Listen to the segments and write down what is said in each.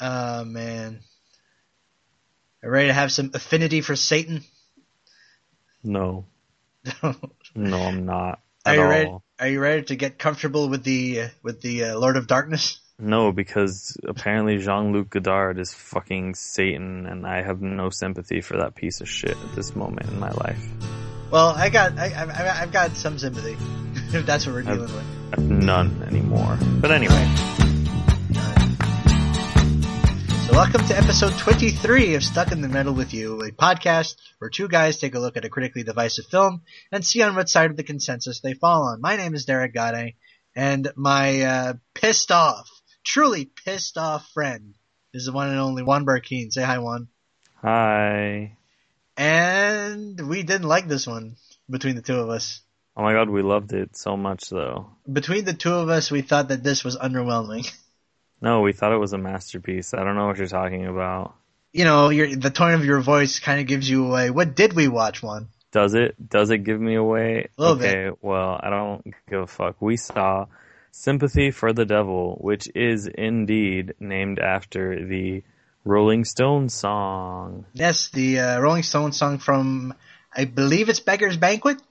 Oh man. Are you ready to have some affinity for Satan? No, no, I'm not at you all. ready? Are you ready to get comfortable with the uh, with the uh, Lord of Darkness? No, because apparently Jean-Luc Godard is fucking Satan, and I have no sympathy for that piece of shit at this moment in my life. Well, I got I, I, I've got some sympathy if that's what we're dealing with. I have none anymore. But anyway, So welcome to episode 23 of Stuck in the Middle with You, a podcast where two guys take a look at a critically divisive film and see on what side of the consensus they fall on. My name is Derek Gade, and my uh, pissed off, truly pissed off friend is the one and only Juan Barkeen. Say hi, Juan. hi. And we didn't like this one between the two of us. Oh my god, we loved it so much though. Between the two of us, we thought that this was underwhelming. No, we thought it was a masterpiece. I don't know what you're talking about. You know, your, the tone of your voice kind of gives you away. What did we watch, one? Does it? Does it give me away? A little okay, well, I don't give a fuck. We saw Sympathy for the Devil, which is indeed named after the Rolling Stones song. Yes, the uh, Rolling Stones song from, I believe it's Beggar's Banquet.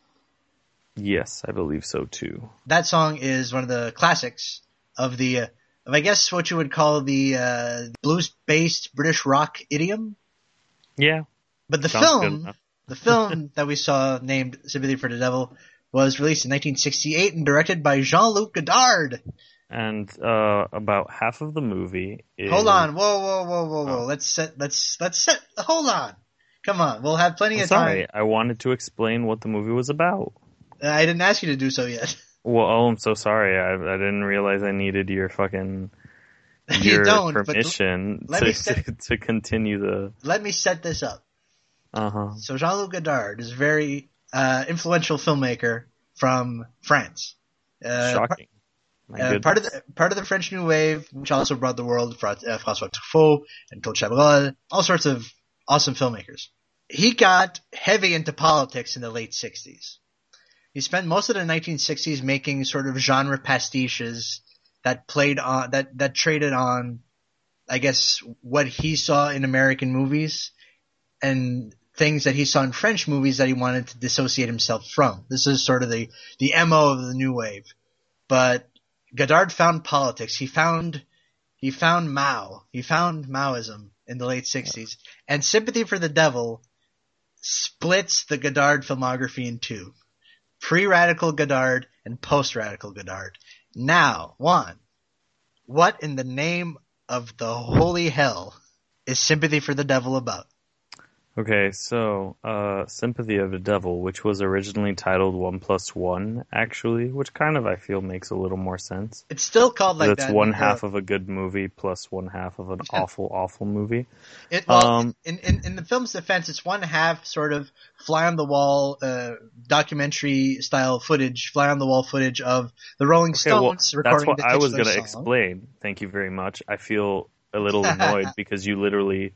Yes, I believe so too. That song is one of the classics of the, uh, of I guess what you would call the uh, blues-based British rock idiom. Yeah, But the sounds film, the film that we saw named Sympathy for the Devil was released in 1968 and directed by Jean-Luc Godard. And uh, about half of the movie is. Hold on, whoa, whoa, whoa, whoa, whoa. Oh. Let's set, let's, let's set. Hold on. Come on, we'll have plenty I'm of time. sorry, I wanted to explain what the movie was about. Uh, I didn't ask you to do so yet. Well, oh, I'm so sorry. I, I didn't realize I needed your fucking you your don't. Permission to, say- to to continue the. let me set this up. Uh huh. So Jean-Luc Godard is a very uh, influential filmmaker from France. Uh, Shocking. Uh, part of the part of the French New Wave, which also brought the world uh, François Truffaut and Claude Chabrol, all sorts of awesome filmmakers. He got heavy into politics in the late '60s. He spent most of the 1960s making sort of genre pastiches that played on that that traded on, I guess, what he saw in American movies and things that he saw in French movies that he wanted to dissociate himself from. This is sort of the the mo of the new wave. But Godard found politics. He found he found Mao. He found Maoism in the late '60s, and Sympathy for the Devil splits the Godard filmography in two: pre-radical Godard and post-radical Godard. Now, Juan, what in the name of the holy hell is Sympathy for the Devil about? Okay, so uh, Sympathy of the Devil, which was originally titled One Plus One, actually, which kind of I feel makes a little more sense. It's still called like That's that. one in the- half of a good movie plus one half of an awful, awful movie. It, well, Um, in, in in the film's defense, it's one half sort of fly on the wall uh, documentary style footage, fly on the wall footage of the Rolling Okay, well, Stones that's what I was going to explain. Thank you very much. I feel a little annoyed because you literally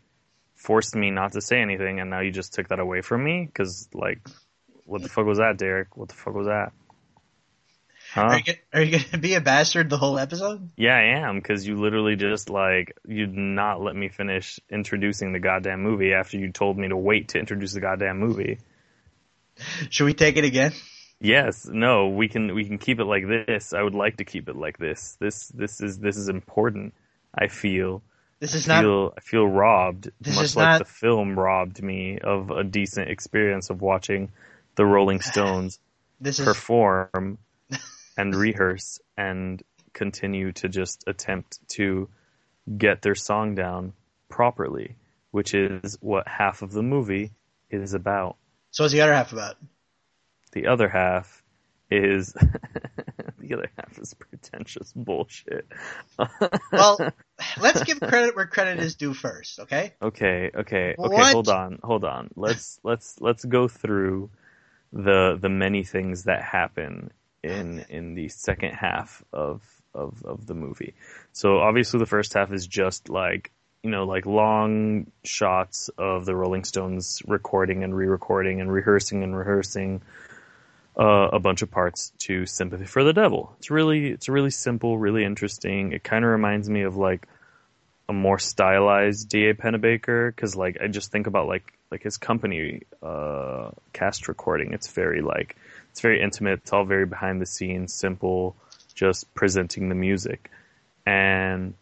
forced me not to say anything, and now you just took that away from me. Because, like, what the fuck was that, Derek? What the fuck was that? Huh? Are you, gonna- are you gonna be a bastard the whole episode? Yeah, I am. Because you literally just like you did not let me finish introducing the goddamn movie after you told me to wait to introduce the goddamn movie. Should we take it again? Yes, no, we can we can keep it like this. I would like to keep it like this. This this is this is important. I feel. This is I not. feel I feel robbed, much is like not- the film robbed me of a decent experience of watching the Rolling Stones This is. perform and rehearse and continue to just attempt to get their song down properly, which is what half of the movie is about. So what's the other half about? The other half is the other half is pretentious bullshit. Well, let's give credit where credit is due first, okay? Okay, okay, okay. What? Hold on, hold on. Let's let's let's go through the the many things that happen in in the second half of of of the movie. So obviously the first half is just like you know like long shots of the Rolling Stones recording and re-recording and rehearsing and rehearsing uh, a bunch of parts to Sympathy for the Devil. It's really it's really simple, really interesting. It kind of reminds me of like a more stylized D.A. Pennebaker because like I just think about like like his company uh, cast recording. It's very like it's very intimate. It's all very behind the scenes, simple, just presenting the music, and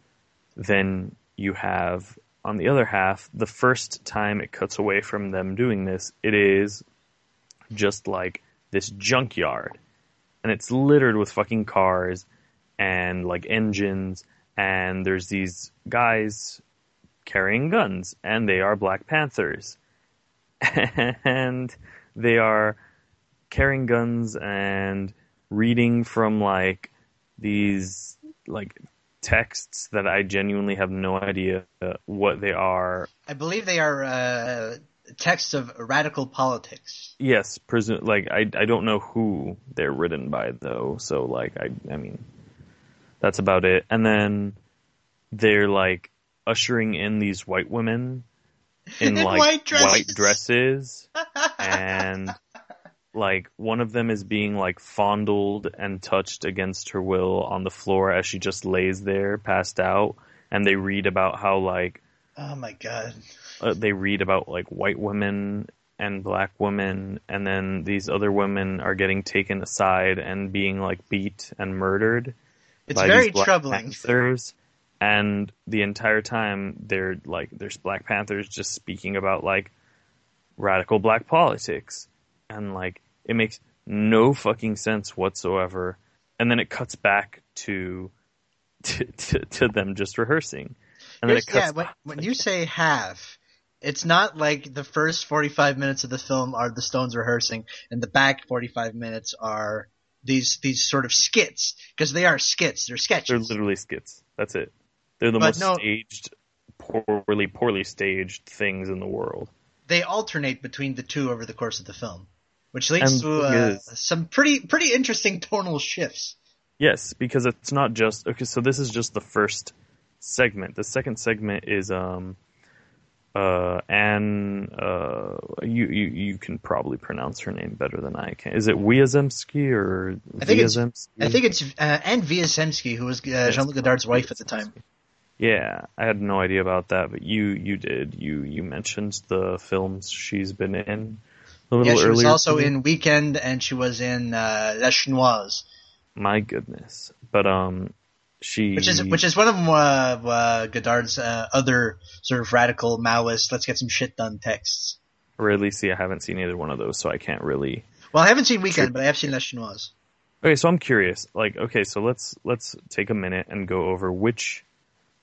then you have on the other half the first time it cuts away from them doing this, it is just like this junkyard, and it's littered with fucking cars and like engines. And there's these guys carrying guns, and they are Black Panthers, and they are carrying guns and reading from like these like texts that I genuinely have no idea what they are. I believe they are uh, texts of radical politics. Yes, presu- like I I don't know who they're written by though, so like I I mean that's about it. And then they're like ushering in these white women in, In like white dresses. white dresses and like one of them is being like fondled and touched against her will on the floor as she just lays there passed out and they read about how like oh my god. Uh, they read about like white women and black women and then these other women are getting taken aside and being like beat and murdered It's very troubling. Panthers, and the entire time they're like there's Black Panthers just speaking about like radical black politics, and like it makes no fucking sense whatsoever. And then it cuts back to to, to, to them just rehearsing, and then it cuts. yeah, when, when you say half, it's not like the first 45 minutes of the film are the Stones rehearsing, and the back 45 minutes are these these sort of skits because they are skits. They're sketches. They're literally skits. That's it. They're the But most no- staged, poorly poorly staged things in the world. they alternate between the two over the course of the film, which leads And to uh, some pretty pretty interesting tonal shifts. Yes, because it's not just okay. So this is just the first segment. The second segment is um uh Anne uh you you you can probably pronounce her name better than I can. Is it Wiazemsky or I think it's- Wiazemsky? I think it's uh, Anne Wiazemsky, who was uh, Jean-Luc Godard's wife at the time. Yeah, I had no idea about that, but you you did. You you mentioned the films she's been in a little Yeah, she was also in Weekend, and she was in uh, La Chinoise, My goodness, but um, she which is which is one of uh, uh, Godard's uh, other sort of radical Maoist, let's get some shit done texts. or at least see, I haven't seen either one of those, so I can't really Well, I haven't seen Weekend, but I have seen Les Chinoise. Okay, so I'm curious. Like, okay, so let's let's take a minute and go over which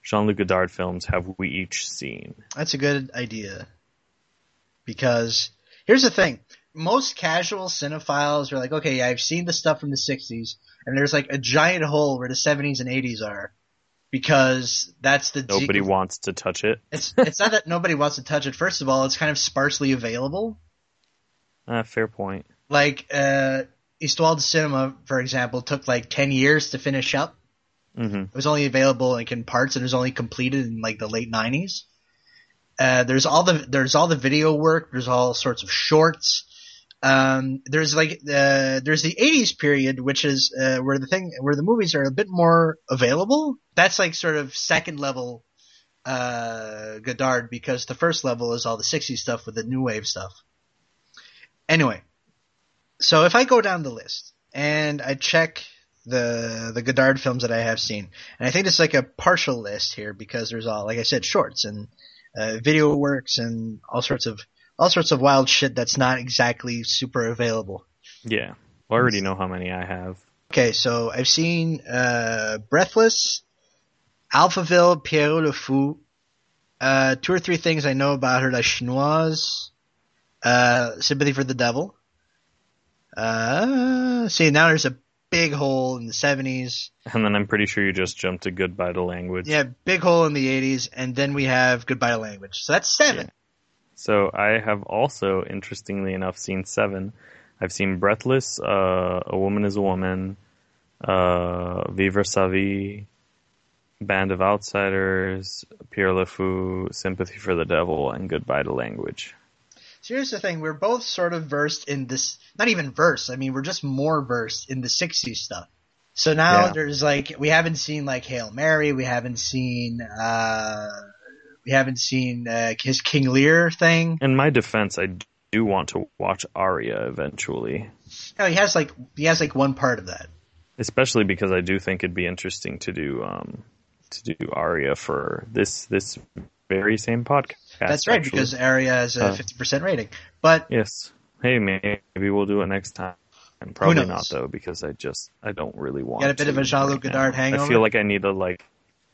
Jean-Luc Godard films have we each seen. That's a good idea. Because here's the thing. Most casual cinephiles are like, okay, I've seen the stuff from the 60s, and there's like a giant hole where the 70s and 80s are. Because that's the Nobody wants to touch it. It's it's not that nobody wants to touch it. First of all, it's kind of sparsely available. Uh, fair point. Like uh, de Cinema, for example, took like ten years to finish up. hmm It was only available like in parts, and it was only completed in like the late nineties. Uh, there's all the there's all the video work. There's all sorts of shorts. Um, there's like uh, there's the '80s period, which is uh, where the thing where the movies are a bit more available. That's like sort of second level uh, Godard because the first level is all the '60s stuff with the new wave stuff. Anyway, so if I go down the list and I check the the Godard films that I have seen, and I think it's like a partial list here because there's all like I said shorts and uh, video works and all sorts of all sorts of wild shit that's not exactly super available. Yeah. Well, I already know how many I have. Okay, so I've seen uh, Breathless, Alphaville, Pierrot le Fou. Uh, two or three things I know about her: La Chinoise, uh, Sympathy for the Devil. Uh, see, now there's a big hole in the '70s. And then I'm pretty sure you just jumped to Goodbye to Language. Yeah, big hole in the '80s, and then we have Goodbye to Language. So that's seven. So I have also, interestingly enough, seen seven. I've seen Breathless, uh, A Woman is a Woman, uh, Vivre sa vie, Band of Outsiders, Pierre Le Fou, Sympathy for the Devil, and Goodbye to Language. So here's the thing: we're both sort of versed in this. Not even versed. I mean, we're just more versed in the '60s stuff. So now Yeah. there's like we haven't seen like Hail Mary, we haven't seen uh we haven't seen uh, his King Lear thing. In my defense, I do want to watch Aria eventually, No, he has like he has like one part of that. especially because I do think it'd be interesting to do um to do Aria for this this very same podcast. That's right, actually. because Aria has a Uh. fifty percent rating. But yes, hey, maybe we'll do it next time. And probably not though, because I just I don't really want. Got a bit to of a Jean-Luc right Godard hangover? I feel like I need to like.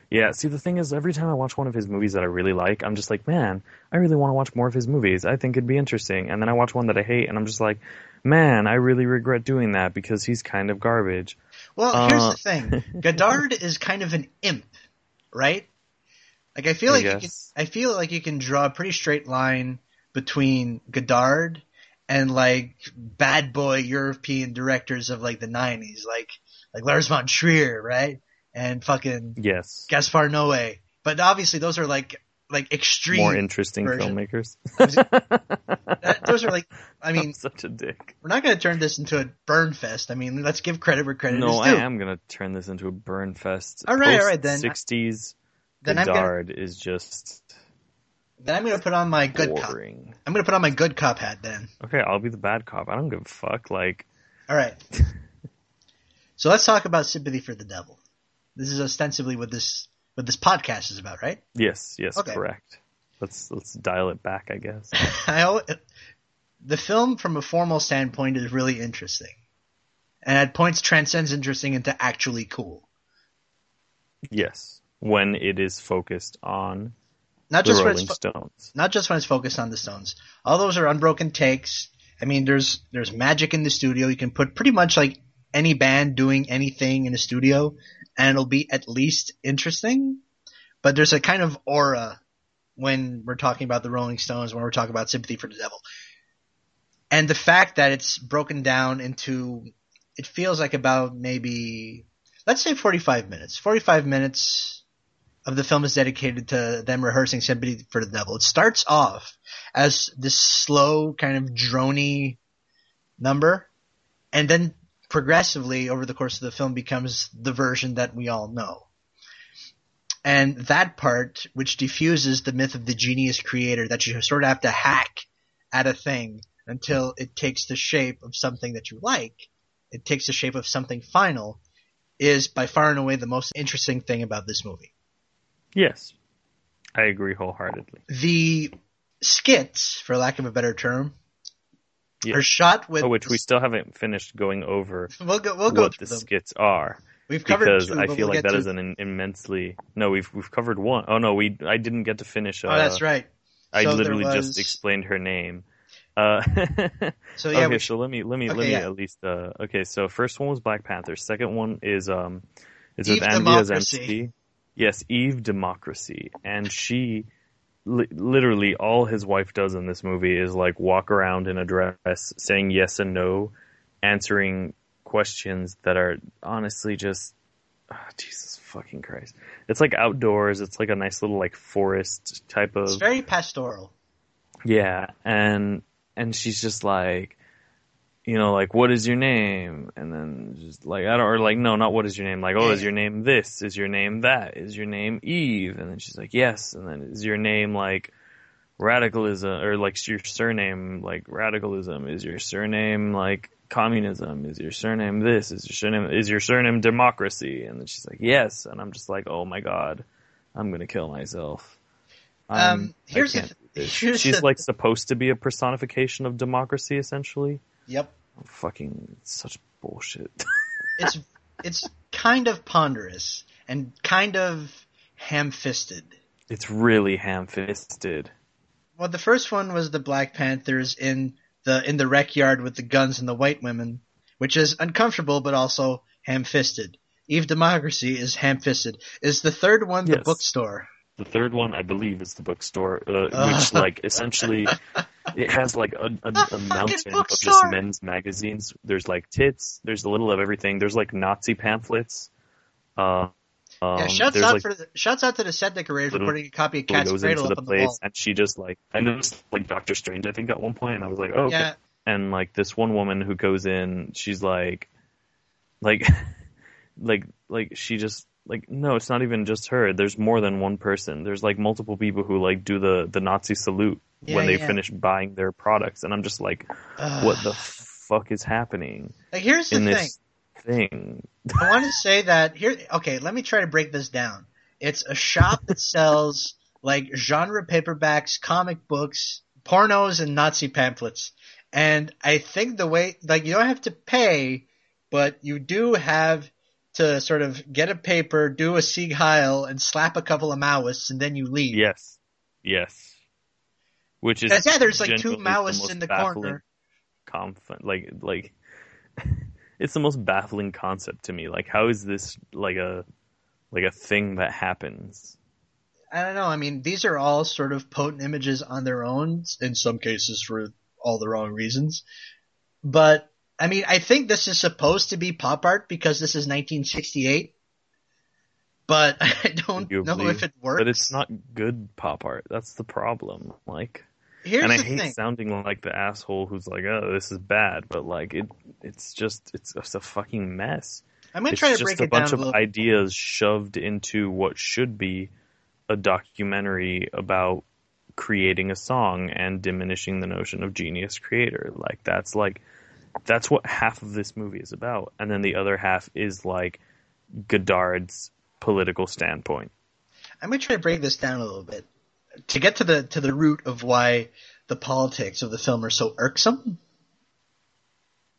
Yeah, see the thing is, every time I watch one of his movies that I really like, I'm just like, man, I really want to watch more of his movies. I think it'd be interesting. And then I watch one that I hate, and I'm just like, man, I really regret doing that because he's kind of garbage. well, here's Uh. the thing: Godard is kind of an imp, right? Like I feel I like you can. I feel like you can draw a pretty straight line between Godard and like bad boy European directors of like the '90s, like like Lars von Trier, right? And fucking Yes, Gaspar Noé. But obviously, those are like like extreme. more interesting version. filmmakers. that- those are like, I mean, I'm such a dick. we're not going to turn this into a burn fest. I mean, let's give credit where credit No, is due. No, I am gonna turn this into a burn fest. All right, all right, then. Sixties Then I'm gonna is just then I'm going to put on my good cop. boring. I'm going to put on my good cop hat then. Okay, I'll be the bad cop. I don't give a fuck. Like, All right. so let's talk about sympathy for the devil. This is ostensibly what this what this podcast is about, right? yes, yes, Okay. correct. Let's let's dial it back, I guess. I al- the film from a formal standpoint is really interesting, and at points transcends interesting into actually cool. yes, when it is focused on Not the just when Rolling it's fo- Stones. not just when it's focused on the Stones. All those are unbroken takes. I mean, there's there's magic in the studio. You can put pretty much like any band doing anything in a studio, and it'll be at least interesting. But there's a kind of aura when we're talking about the Rolling Stones, when we're talking about Sympathy for the Devil, and the fact that it's broken down into, it feels like about maybe, let's say 45 minutes. 45 minutes of the film is dedicated to them rehearsing Sympathy for the Devil. It starts off as this slow, kind of drony number, and then progressively over the course of the film becomes the version that we all know. And that part, which diffuses the myth of the genius creator, that you sort of have to hack at a thing until it takes the shape of something that you like, it takes the shape of something final, is by far and away the most interesting thing about this movie. Yes, I agree wholeheartedly. The skits, for lack of a better term, Yeah. are shot with. Oh, which we still haven't finished going over We'll go. We'll go what the them. skits are We've covered because two, I feel we'll like that to- is an immensely no. We've we've covered one. Oh no, we I didn't get to finish. Uh, Oh, that's right. I So there literally was- just explained her name. Uh, So yeah, okay, we so let me let me let me yeah. at least. Uh, okay, so first one was Black Panther. Second one is um, is Eve with Andy Democracy. Yes, Eve Democracy, and she li- literally all his wife does in this movie is like walk around in a dress, saying yes and no, answering questions that are honestly just ah, Jesus fucking Christ. It's like outdoors. It's like a nice little like forest type of it's very pastoral. yeah, and and she's just like, you know, like what is your name? And then just like I don't or like no, not what is your name? Like oh, is your name this? Is your name that? Is your name Eve? And then she's like yes. And then is your name like radicalism or like your surname like radicalism? Is your surname like communism? Is your surname this? Is your surname is your surname democracy? And then she's like yes. And I'm just like oh my god, I'm gonna kill myself. I'm- Um, here's I the can't th- do this. here's She's the- like supposed to be a personification of democracy, essentially. Yep. Fucking such bullshit. It's it's kind of ponderous and kind of ham-fisted. it's really ham-fisted. Well, the first one was the Black Panthers in the in the rec yard with the guns and the white women, which is uncomfortable but also ham-fisted. Eve Democracy is ham-fisted. Is the third one the bookstore? The third one, I believe, is the bookstore, uh, which like essentially it has like a, a, The a mountain of just men's magazines. There's like tits. There's a little of everything. There's like Nazi pamphlets. Uh, um, yeah, shouts out for for the, shouts out to the set decorator for putting a copy of She Cat's Cradle into up the on the wall. place and she just like I noticed like Doctor Strange I think at one point and I was like oh okay. Yeah, and like this one woman who goes in she's like like like like she just like no, it's not even just her. There's more than one person. There's like multiple people who like do the the Nazi salute Yeah, when they yeah. finish buying their products, and I'm just like, what the fuck is happening Like here's the in thing. this thing? I want to say that here. Okay, let me try to break this down. It's a shop that sells like genre paperbacks, comic books, pornos, and Nazi pamphlets. And I think the way, like, you don't have to pay, but you do have to sort of get a paper, do a Sieg Heil, and slap a couple of Maoists, and then you leave. Yes, yes. Which is yeah, there's like two genuinely the Maoists in the corner. conf- like like it's the most baffling concept to me. Like, how is this like a like a thing that happens? I don't know. I mean, these are all sort of potent images on their own, in some cases for all the wrong reasons. But, I mean, I think this is supposed to be pop art because this is 1968. But I don't know if it works. But it's not good pop art. That's the problem. Like, Here's and I hate thing. sounding like the asshole who's like, "Oh, this is bad," but like it, it's just it's just a fucking mess. I'm going to it's try to just break a it down bunch a bunch of ideas shoved into what should be a documentary about creating a song and diminishing the notion of genius creator. Like that's like that's what half of this movie is about, and then the other half is like Godard's political standpoint. I'm going to try to break this down a little bit to get to the to the root of why the politics of the film are so irksome.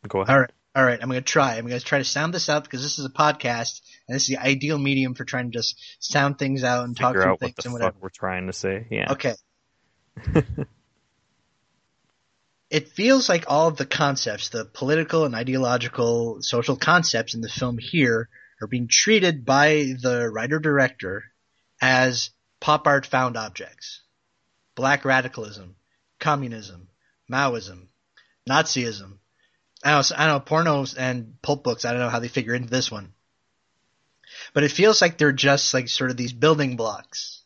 Go ahead. All right. All right, I'm going to try. I'm going to try to sound this out because this is a podcast, and this is the ideal medium for trying to just sound things out and talk Figure through out things what the and fuck whatever. we're trying to say. Yeah. Okay. it feels like all of the concepts, the political and ideological social concepts in the film here, are being treated by the writer director as pop art found objects. Black radicalism, communism, Maoism, Nazism. I don't, I don't know, pornos and pulp books, I don't know how they figure into this one. But it feels like they're just like sort of these building blocks.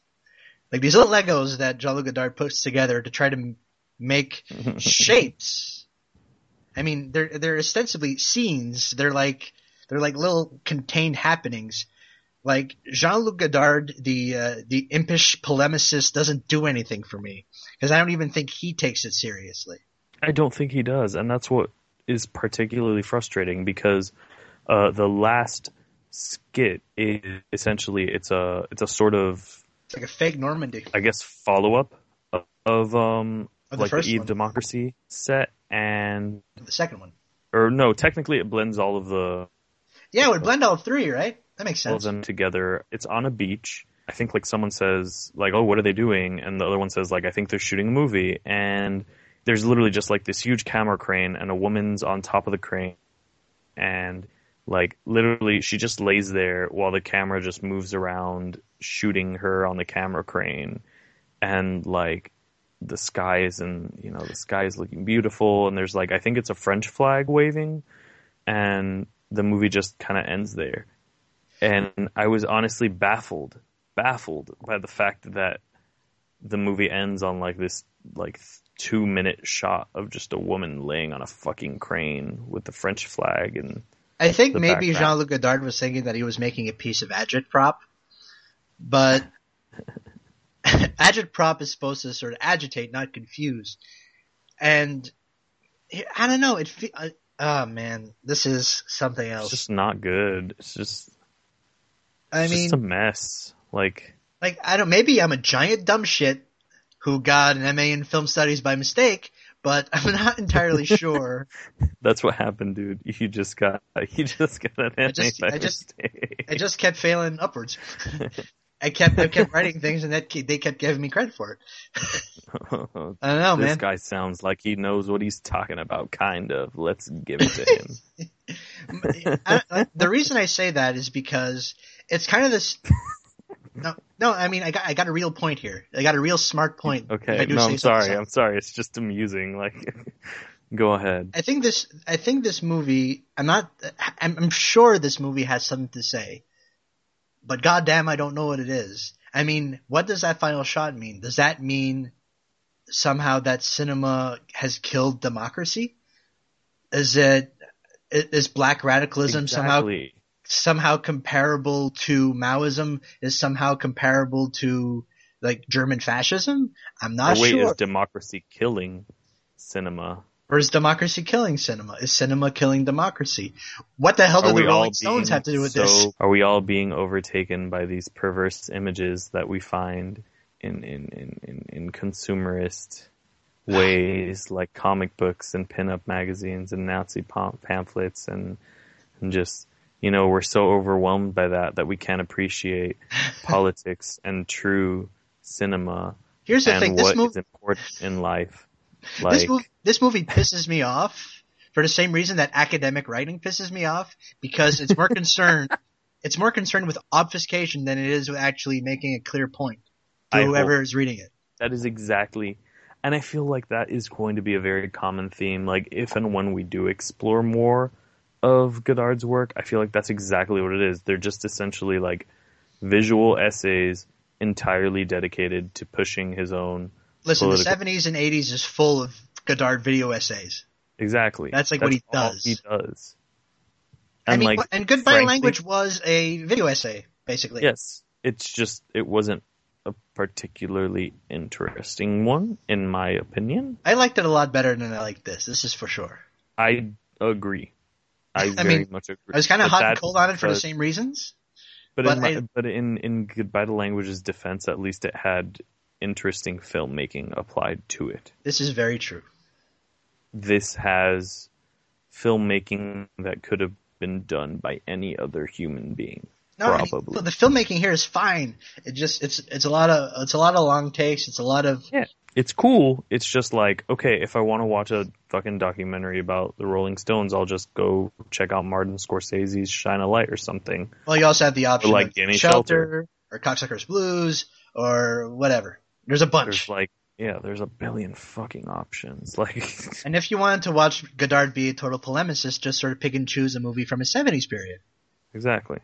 Like these little Legos that Jean-Luc Godard puts together to try to make shapes. I mean, they're they're ostensibly scenes. They're like they're like little contained happenings. Like Jean-Luc Godard, the uh, the impish polemicist, doesn't do anything for me because I don't even think he takes it seriously. I don't think he does, and that's what is particularly frustrating because uh, the last skit is essentially it's a it's a sort of It's like a fake Normandy. I guess follow up of, of um The like the first Eve one. Democracy set and The second one. or no technically it blends all of the Yeah, it would blend all three, right? That makes sense. all of them together. It's on a beach. I think like someone says like, "Oh, what are they doing?" and the other one says like, "I think they're shooting a movie." And there's literally just like this huge camera crane and a woman's on top of the crane and like literally she just lays there while the camera just moves around shooting her on the camera crane and like the skies and you know the sky is looking beautiful and there's like I think it's a French flag waving and the movie just kind of ends there and I was honestly baffled baffled by the fact that the movie ends on like this like two minute shot of just a woman laying on a fucking crane with the French flag and I think maybe. Jean-Luc Godard was thinking that he was making a piece of agitprop, but agitprop is supposed to sort of agitate, not confuse. And I don't know. It. Fe- uh, oh man, this is something else. it's just not good. It's just I it's mean, just a mess. Like like I don't. Maybe I'm a giant dumb shit who got an MA in film studies by mistake, but I'm not entirely sure. that's what happened, dude. You just got you just got an I just- I just- mistake. I just kept failing upwards. I kept I kept writing things, and that they kept giving me credit for it. I don't know, this man. This guy sounds like he knows what he's talking about, kind of. Let's give it to him. I, the reason I say that is because it's kind of this. No, no. I mean, I got I got a real point here. I got a real smart point. Okay, no, I'm sorry. I'm sorry. It's just amusing. Like, go ahead. I think this. I think this movie. I'm not. I'm, I'm sure this movie has something to say, but goddamn, I don't know what it is. I mean, what does that final shot mean? Does that mean somehow that cinema has killed democracy? Is it is black radicalism somehow Exactly. somehow comparable to Maoism is somehow comparable to like German fascism. I'm not or wait, sure. is democracy killing cinema? Or is democracy killing cinema? Is cinema killing democracy? What the hell do the Rolling Stones have to do with so, this? Are we all being overtaken by these perverse images that we find in in in in, in consumerist ways, like comic books and pinup magazines and Nazi pam- pamphlets and and just you know we're so overwhelmed by that that we can't appreciate politics and true cinema Here's the thing: this what is movie, important in life. This, movie, this movie pisses me off for the same reason that academic writing pisses me off because it's more concerned. It's more concerned with obfuscation than it is with actually making a clear point to I whoever is reading it. That is exactly, and I feel like that is going to be a very common theme. Like if and when we do explore more of Godard's work, I feel like that's exactly what it is. They're just essentially like visual essays entirely dedicated to pushing his own. Listen, Political- the 70s and 80s is full of Godard video essays. Exactly. That's like what he does. He does. I And mean, like, and Goodbye frankly- Language was a video essay, basically. yes, it's just it wasn't a particularly interesting one, in my opinion. I liked it a lot better than I like this. This is for sure. I agree. I, I very mean, much agree. I was kind of hot and cold on it for the same reasons. But, But in, I- but in in Goodbye to Language's defense, at least it had interesting filmmaking applied to it. This is very true. This has filmmaking that could have been done by any other human being. No, I mean, Probably. the filmmaking here is fine. It just it's it's a lot of it's a lot of long takes. It's a lot of yeah. It's cool. It's just like, okay, if I want to watch a fucking documentary about the Rolling Stones, I'll just go check out Martin Scorsese's Shine a Light or something. well, you also have the option like of Danny Shelter or Cocksuckers Blues or whatever. There's a bunch. There's like, yeah, there's a billion fucking options. Like, And if you wanted to watch Godard be a total polemicist, just sort of pick and choose a movie from his 70s period. Exactly.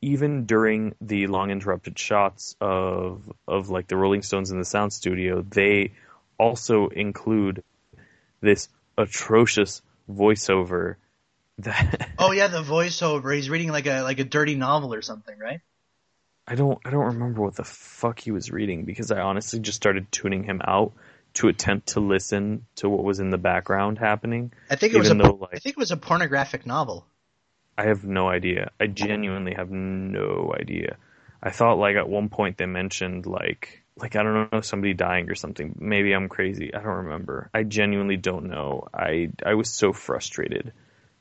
Even during the long interrupted shots of of like the Rolling Stones in the sound studio, they also include this atrocious voiceover that Oh yeah, the voiceover. He's reading like a like a dirty novel or something, right? I don't I don't remember what the fuck he was reading because I honestly just started tuning him out to attempt to listen to what was in the background happening. I think it was a though, I think it was a pornographic novel. I have no idea. I genuinely have no idea. I thought like at one point they mentioned like like I don't know somebody dying or something. Maybe I'm crazy. I don't remember. I genuinely don't know. I I was so frustrated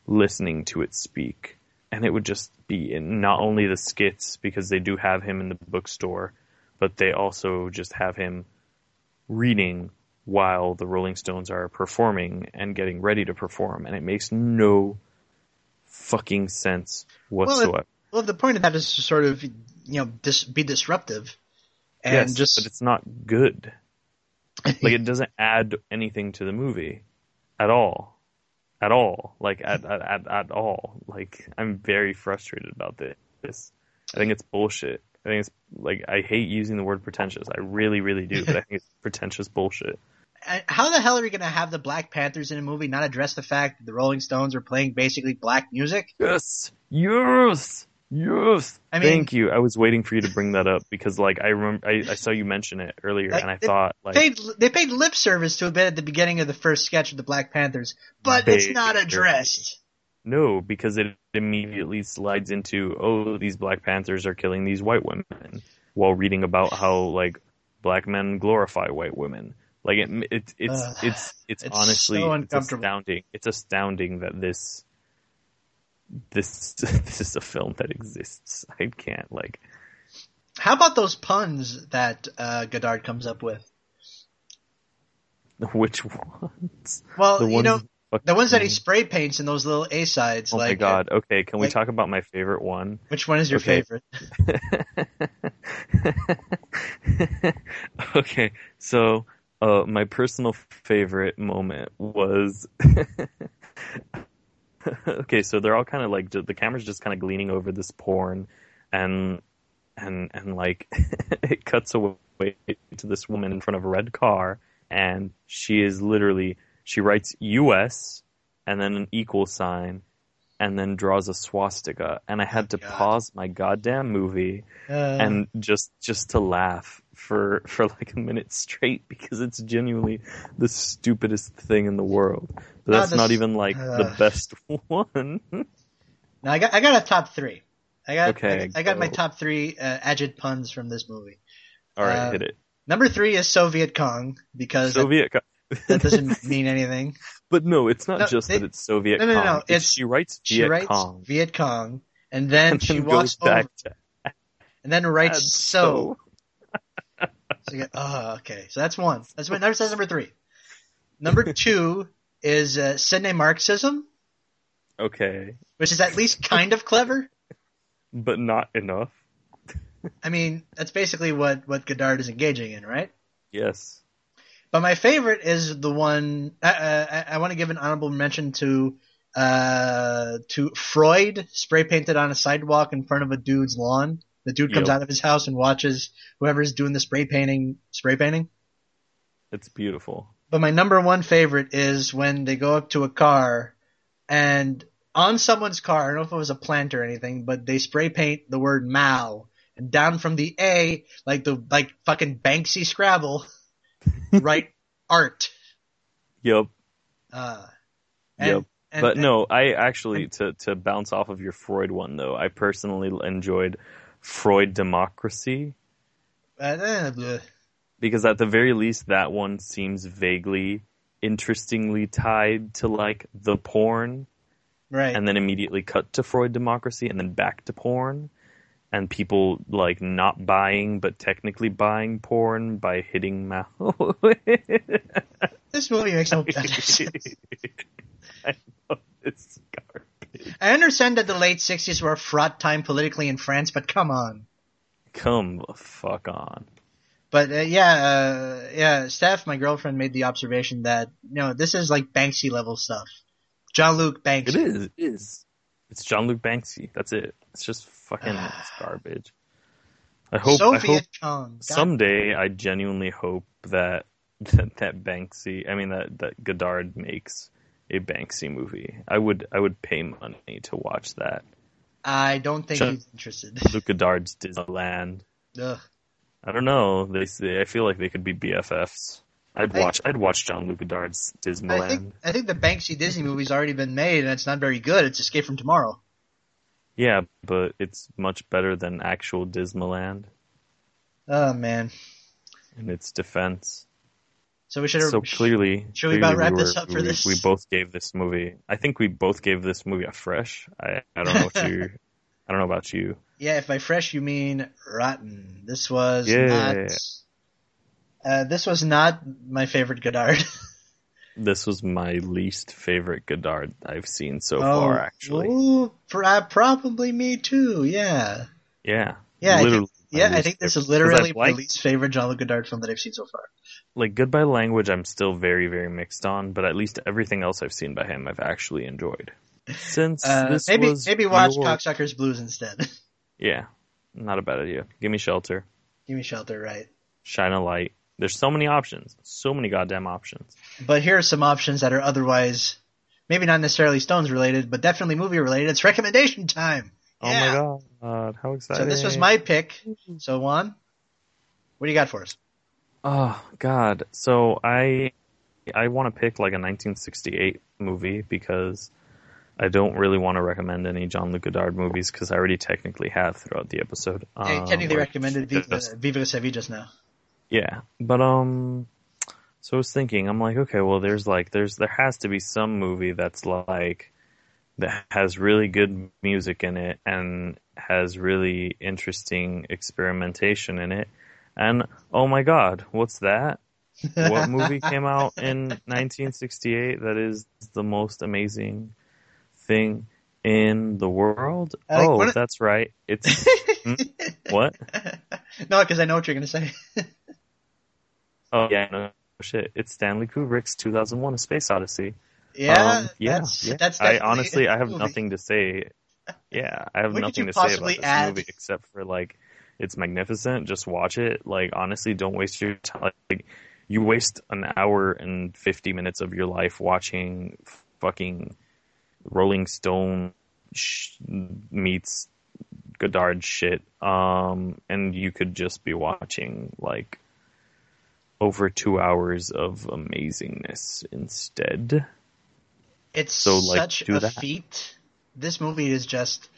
listening to it speak. And it would just be in not only the skits because they do have him in the bookstore, but they also just have him reading while the Rolling Stones are performing and getting ready to perform and it makes no fucking sense Well, whatsoever. it- well, the point of that is to sort of you know dis- be disruptive and yes, just but it's not good. Like it doesn't add anything to the movie at all, at all. Like at at at, at all. Like I'm very frustrated about this. I think it's bullshit. I think it's like I hate using the word pretentious. I really, really do. But I think it's pretentious bullshit. How the hell are we going to have the Black Panthers in a movie not address the fact that the Rolling Stones are playing basically black music? Yes, yes, yes. I mean- Thank you. I was waiting for you to bring that up because, like, I remember I, I saw you mention it earlier, Like, and I they thought, like, Paid, they paid lip service to a bit at the beginning of the first sketch of the Black Panthers, but it's not addressed. No, because it immediately slides into, oh, these Black Panthers are killing these white women, while reading about how like black men glorify white women. Like it, it it's Ugh, it's it's it's honestly so it's astounding. It's astounding that this this this is a film that exists. I can't like. How about those puns that uh, Godard comes up with? Which ones? Well, The you ones know, the ones that he spray paints in those little A sides. Oh like, my god! Okay, can we talk about my favorite one? Which one is your Okay. favorite? okay, so uh, my personal favorite moment was. okay, so they're all kind of like the camera's just kind of gleaning over this porn, and and and like it cuts away to this woman in front of a red car, and she is literally she writes U.S. and then an equal sign, and then draws a swastika, and I had to God. pause my goddamn movie Uh, and just just to laugh for for like a minute straight because it's genuinely the stupidest thing in the world. But Not that's the not even like the best one. now I got I got a top three. I got Okay, I, I got my top three uh, agit puns from this movie. All right, Uh, hit it. Number three is Soviet Kong because Soviet. Co- that doesn't mean anything. but no, it's not No, just they- that it's Soviet no, no, no, Kong. no, It's, it's- she writes She Viet writes Cong Viet Cong, and then and she walks goes back over to and then writes so. So get, oh, okay. So that's one. That's my that's number three. Number two is uh, Cinemarxism, Okay, which is at least kind of clever. but not enough. I mean, that's basically what what Godard is engaging in, right? Yes. But my favorite is the one. Uh, uh, I, I want to give an honorable mention to uh, to Freud, spray painted on a sidewalk in front of a dude's lawn. The dude comes Yep. out of his house and watches whoever's doing the spray painting. Spray painting. It's beautiful. But my number one favorite is when they go up to a car and on someone's car, I don't know if it was a plant or anything, but they spray paint the word Mao and down from the A, like the like fucking Banksy Scrabble, write art. Yep. Uh, and, Yep. and- but and- no, I actually to to bounce off of your Freud one though, I personally enjoyed Freud Democracy uh, eh, because at the very least that one seems vaguely interestingly tied to like the porn right. and then immediately cut to Freud Democracy and then back to porn and people like not buying but technically buying porn by hitting mouth. this movie makes no sense. I know it's garbage. I understand that the late '60s were a fraught time politically in France, but come on. Come fuck on. But uh, yeah, uh, yeah. Steph, my girlfriend, made the observation that you know this is like Banksy level stuff. John Luke Banksy. It is. It is. It's John Luke Banksy. That's it. It's just fucking it's garbage. I hope. I hope Kong. Someday. I genuinely hope that that, that Banksy. I mean that that Godard makes a Banksy movie. I would. I would pay money to watch that. I don't think Shut- he's interested. Luke Godard's Disneyland. Ugh. I don't know. They say I feel like they could be BFFs. I'd I- watch. I'd watch John Luke Godard's Disneyland. I think I think the Banksy Disney movie's already been made and it's not very good. It's Escape from Tomorrow. Yeah, but it's much better than actual Disneyland Oh man. in its defense. So we should So clearly, should we about wrap were- this up for we, this? We both gave this movie. I think we both gave this movie a fresh. I, I don't know what you. I don't know about you. Yeah, if by fresh you mean rotten. This was Yeah. not. Uh, this was not my favorite Godard. This was my least favorite Godard I've seen so Oh, far. Actually, ooh, pro- probably me too. Yeah, yeah, yeah, literally. Yeah. I think this is literally my least favorite Jean-Luc Godard film that I've seen so far. like Goodbye Language. I'm still very, very mixed on, but at least everything else I've seen by him, I've actually enjoyed. Since Uh, this maybe was maybe watch your- Cocksuckers Blues instead. Yeah, not a bad idea. Give me shelter, Give me shelter, right? shine a light. There's so many options, so many goddamn options. But here are some options that are otherwise maybe not necessarily Stones related, but definitely movie related. It's recommendation time. Yeah. Oh my god, how exciting! So this was my pick. So Juan, what do you got for us? Oh God! So I I want to pick like a 1968 movie because I don't really want to recommend any Jean-Luc Godard movies because I already technically have throughout the episode. I Um, technically recommended Viva, Viva La Sevilla just now. Yeah, but um, so I was thinking, I'm like, okay, well, there's like, there's there has to be some movie that's like that has really good music in it and has really interesting experimentation in it. And oh my God, what's that? what movie came out in 1968 that is the most amazing thing in the world? Like oh, that's right. It's Hmm? what? no, because I know what you're going to say. Oh yeah, no shit. It's Stanley Kubrick's 2001: A Space Odyssey. yeah, Um, yeah, that's, yeah. that's I honestly, I have movie. nothing to say. Yeah, I have What nothing to say about this add? movie except for like, it's magnificent. Just watch it. Like honestly, don't waste your time. Like, you waste an hour and 50 minutes of your life watching fucking Rolling Stone sh- meets Godard shit, um, and you could just be watching like over two hours of amazingness instead. It's So, like, such a that. feat. This movie is just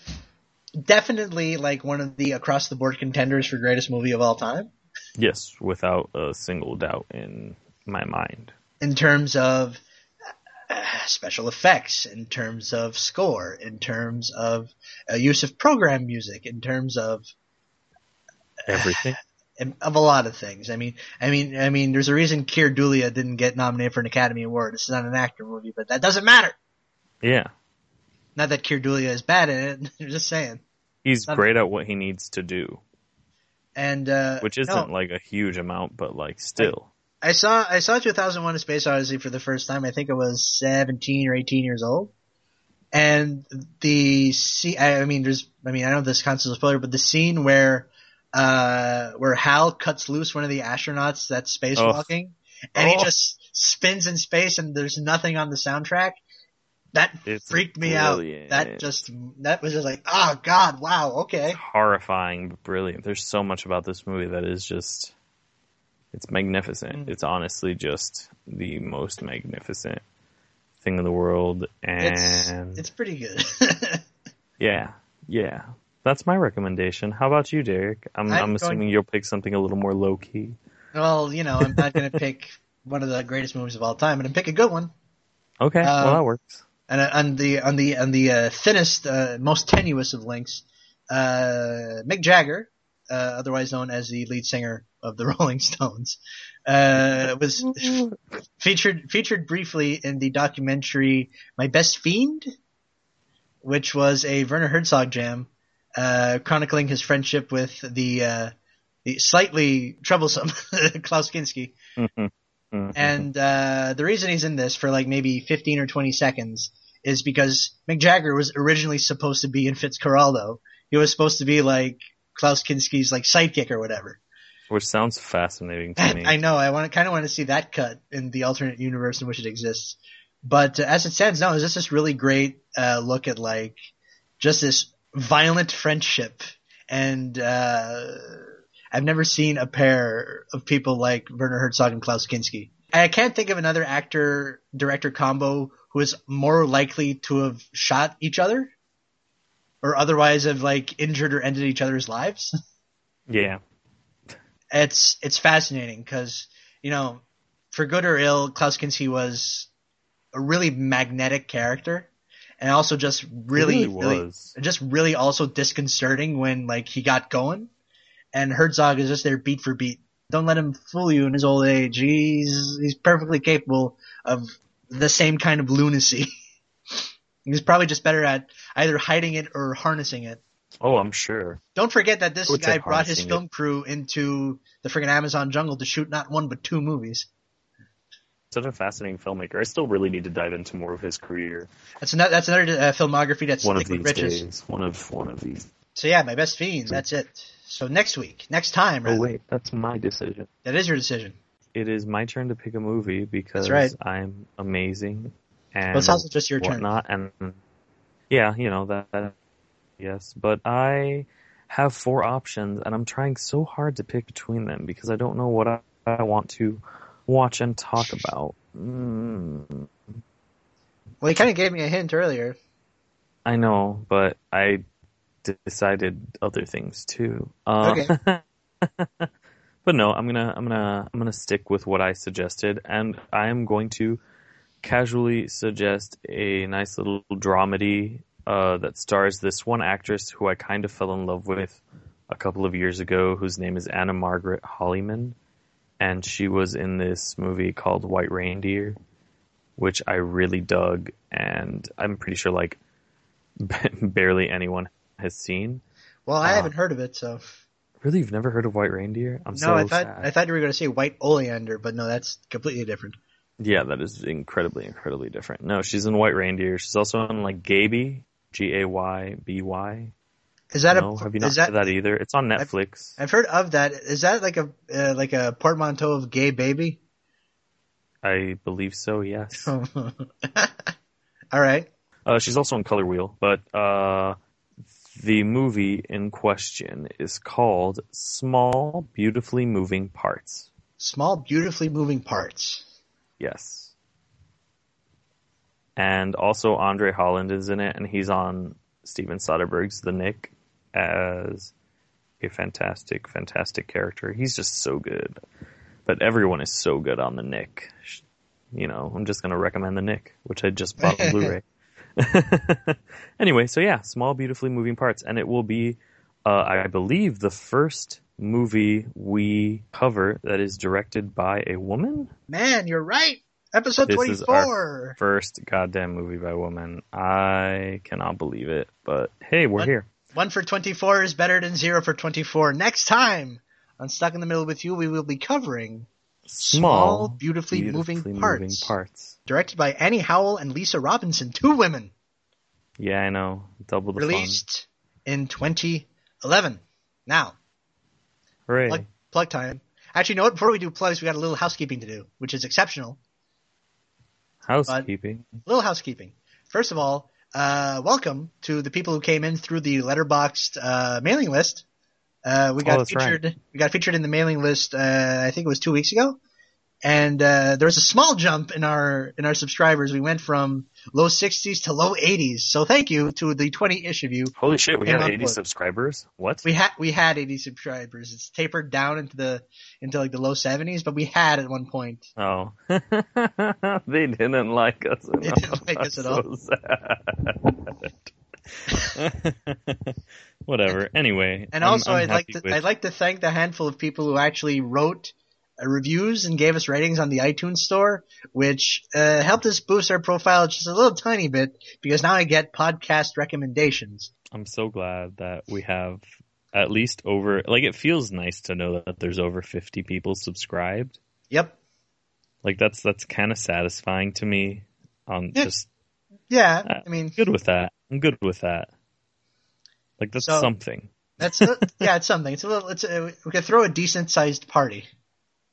definitely like one of the across the board contenders for greatest movie of all time Yes, without a single doubt in my mind. in terms of uh, special effects, in terms of score, in terms of uh, use of program music, in terms of Everything. of a lot of things. I mean, I mean, I mean, there's a reason Keir Dullea didn't get nominated for an Academy Award. This is not an actor movie, but that doesn't matter. yeah. Not that Keir Dullea is bad at it. I'm just saying. He's Not- great at what he needs to do, And uh, which isn't like a huge amount, but like still. I saw I saw 2001: A Space Odyssey for the first time. I think I was 17 or 18 years old. And the scene, I I mean, there's, I mean, I know this counts as a spoiler, but the scene where, uh, where Hal cuts loose one of the astronauts that's spacewalking, and he Oh. just spins in space, and there's nothing on the soundtrack. That It's freaked me brilliant. out. That just, that was just like, oh god, wow, okay. horrifying but brilliant. There's so much about this movie that is just it's magnificent. Mm. It's honestly just the most magnificent thing in the world It's, and it's pretty good. yeah. Yeah. That's my recommendation. How about you, Derek? I'm, I'm I'm, going- assuming you'll pick something a little more low key. well, you know, I'm not gonna pick one of the greatest movies of all time, but I'm pick a good one. Okay, Um, well that works. And uh, on the on the on the uh, thinnest, uh, most tenuous of links, uh, Mick Jagger, uh, otherwise known as the lead singer of the Rolling Stones, uh, was featured featured briefly in the documentary "My Best Fiend," which was a Werner Herzog jam, uh, chronicling his friendship with the uh, the slightly troublesome Klaus Kinski. Mhm. And uh, the reason he's in this for like maybe 15 or 20 seconds is because Mick Jagger was originally supposed to be in Fitzcarraldo. He was supposed to be like Klaus Kinski's like sidekick or whatever. Which sounds fascinating to me. I know. I want kind of want to see that cut in the alternate universe in which it exists. But uh, as it stands now, is this this really great uh, look at like just this violent friendship, and uh, I've never seen a pair of people like Werner Herzog and Klaus Kinski. I can't think of another actor director combo who is more likely to have shot each other, or otherwise have like injured or ended each other's lives. yeah. it's it's fascinating because you know, for good or ill, Klaus Kinski was a really magnetic character, and also just really, really really, just really also disconcerting when like he got going. And Herzog is just there beat for beat. Don't let him fool you in his old age. He's he's perfectly capable of the same kind of lunacy. he's probably just better at either hiding it or harnessing it. Oh, I'm sure. Don't forget that this guy brought his film crew into the friggin' Amazon jungle to shoot not one but two movies. Such a fascinating filmmaker. I still really need to dive into more of his career. That's another that's another uh, filmography that's one of these riches. days. One of one of these. So yeah, my best fiend. That's it. So next week, next time, Oh wait, that's my decision. that is your decision. It is my turn to pick a movie because right. I'm amazing and it's also just your turn. whatnot, and yeah, you know that, that. Yes, but I have four options, and I'm trying so hard to pick between them because I don't know what I, I want to watch and talk about. Mm, Well, you kind of gave me a hint earlier. I know, but I decided other things too. Uh, but no, I'm gonna I'm gonna I'm gonna stick with what I suggested, and I am going to casually suggest a nice little dramedy uh, that stars this one actress who I kind of fell in love with a couple of years ago, whose name is Anna Margaret Hollyman, and she was in this movie called White Reindeer, which I really dug, and I'm pretty sure like barely anyone has seen. Well, I Uh, haven't heard of it, so Really, you've never heard of White Reindeer? I'm no. so I thought sad. I thought you were going to say white oleander, but no, that's completely different. Yeah, that is incredibly, incredibly different. No, she's in White Reindeer. She's also in like Gayby, G A Y B Y. Is that No, a have you not is that, that either? It's on Netflix. I've heard of that. Is that like a uh, like a portmanteau of gay baby? I believe so. Yes. All right. Uh, she's also in Color Wheel, but uh, the movie in question is called Small, Beautifully Moving Parts. Small, beautifully moving parts. Yes. And also Andre Holland is in it, and he's on Steven Soderbergh's The Knick as a fantastic, fantastic character. He's just so good. But everyone is so good on The Knick. You know, I'm just going to recommend The Knick, which I just bought on Blu-ray. anyway, so yeah, small, beautifully moving parts, and it will be, uh, I believe, the first movie we cover that is directed by a woman. Man, you're right. Episode This 24. is our First goddamn movie by a woman. I cannot believe it, but hey, we're What? here. One for 24 is better than zero for 24. Next time on Stuck in the Middle with You, we will be covering Small, beautifully moving parts. parts. directed by Annie Howell and Lisa Robinson, two women, Yeah, I know. Double the fun. released in 2011. Now, Hooray! plug, plug time. Actually, you know what? Before we do plugs, we got a little housekeeping to do, which is exceptional. Housekeeping. A little housekeeping. First of all, uh, welcome to the people who came in through the Letterboxd uh, mailing list. Uh, we Oh, got right. featured. We got featured in the mailing list. Uh, I think it was two weeks ago, and uh, there was a small jump in our in our subscribers. We went from low 60s to low 80s. So thank you to the 20-ish of you. Holy shit, we had 80 with- subscribers? What? We had we had 80 subscribers. It's tapered down into the into like the low 70s, but we had at one point. Oh. they didn't like us enough. They didn't like us I'm at all. so sad. Whatever. Anyway. And I'm- also, I'm would like to with- I'd like to thank the handful of people who actually wrote uh, reviews and gave us ratings on the iTunes store, which uh, helped us boost our profile just a little tiny bit because now I get podcast recommendations. I'm so glad that we have at least over like it feels nice to know that there's over 50 people subscribed. Yep. Like that's that's kind of satisfying to me. Um Yeah. just Yeah. Uh, I mean, good with that. I'm good with that. Like that's So- something. that's a, yeah, it's something. It's a little. It's a, we could throw a decent sized party.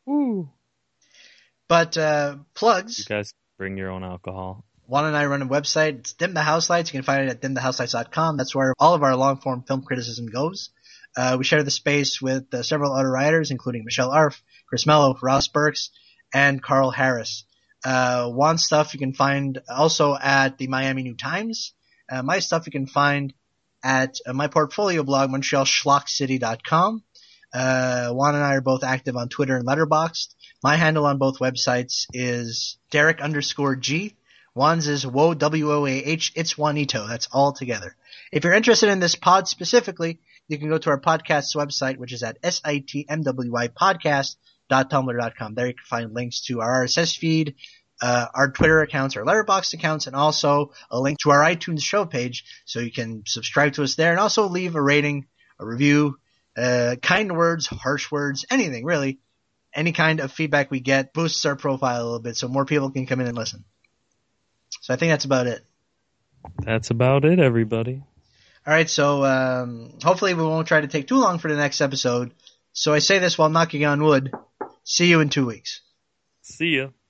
Woo. But uh, plugs. You guys bring your own alcohol. Juan and I run a website. It's Dim the House Lights. You can find it at dimthehouselights.com. That's where all of our long form film criticism goes. Uh, we share the space with uh, several other writers, including Michelle Arf, Chris Mello, Ross Burks, and Carl Harris. Uh, Juan's stuff you can find also at the Miami New Times. Uh, my stuff you can find at uh, my portfolio blog, MontrealSchlockCity.com. Uh, Juan and I are both active on Twitter and Letterboxd. My handle on both websites is Derek underscore G. Juan's is Wo W-O-A-H. It's Juanito. That's all together. If you're interested in this pod specifically, you can go to our podcast's website, which is at sitmwypodcast.tumblr.com. There you can find links to our RSS feed, uh, our Twitter accounts, our Letterboxd accounts, and also a link to our iTunes show page, so you can subscribe to us there and also leave a rating, a review, uh, kind words, harsh words, anything really. Any kind of feedback we get boosts our profile a little bit, so more people can come in and listen. So I think that's about it. That's about it, everybody. All right, so um, hopefully we won't try to take too long for the next episode. So I say this while knocking on wood. See you in two weeks. See ya.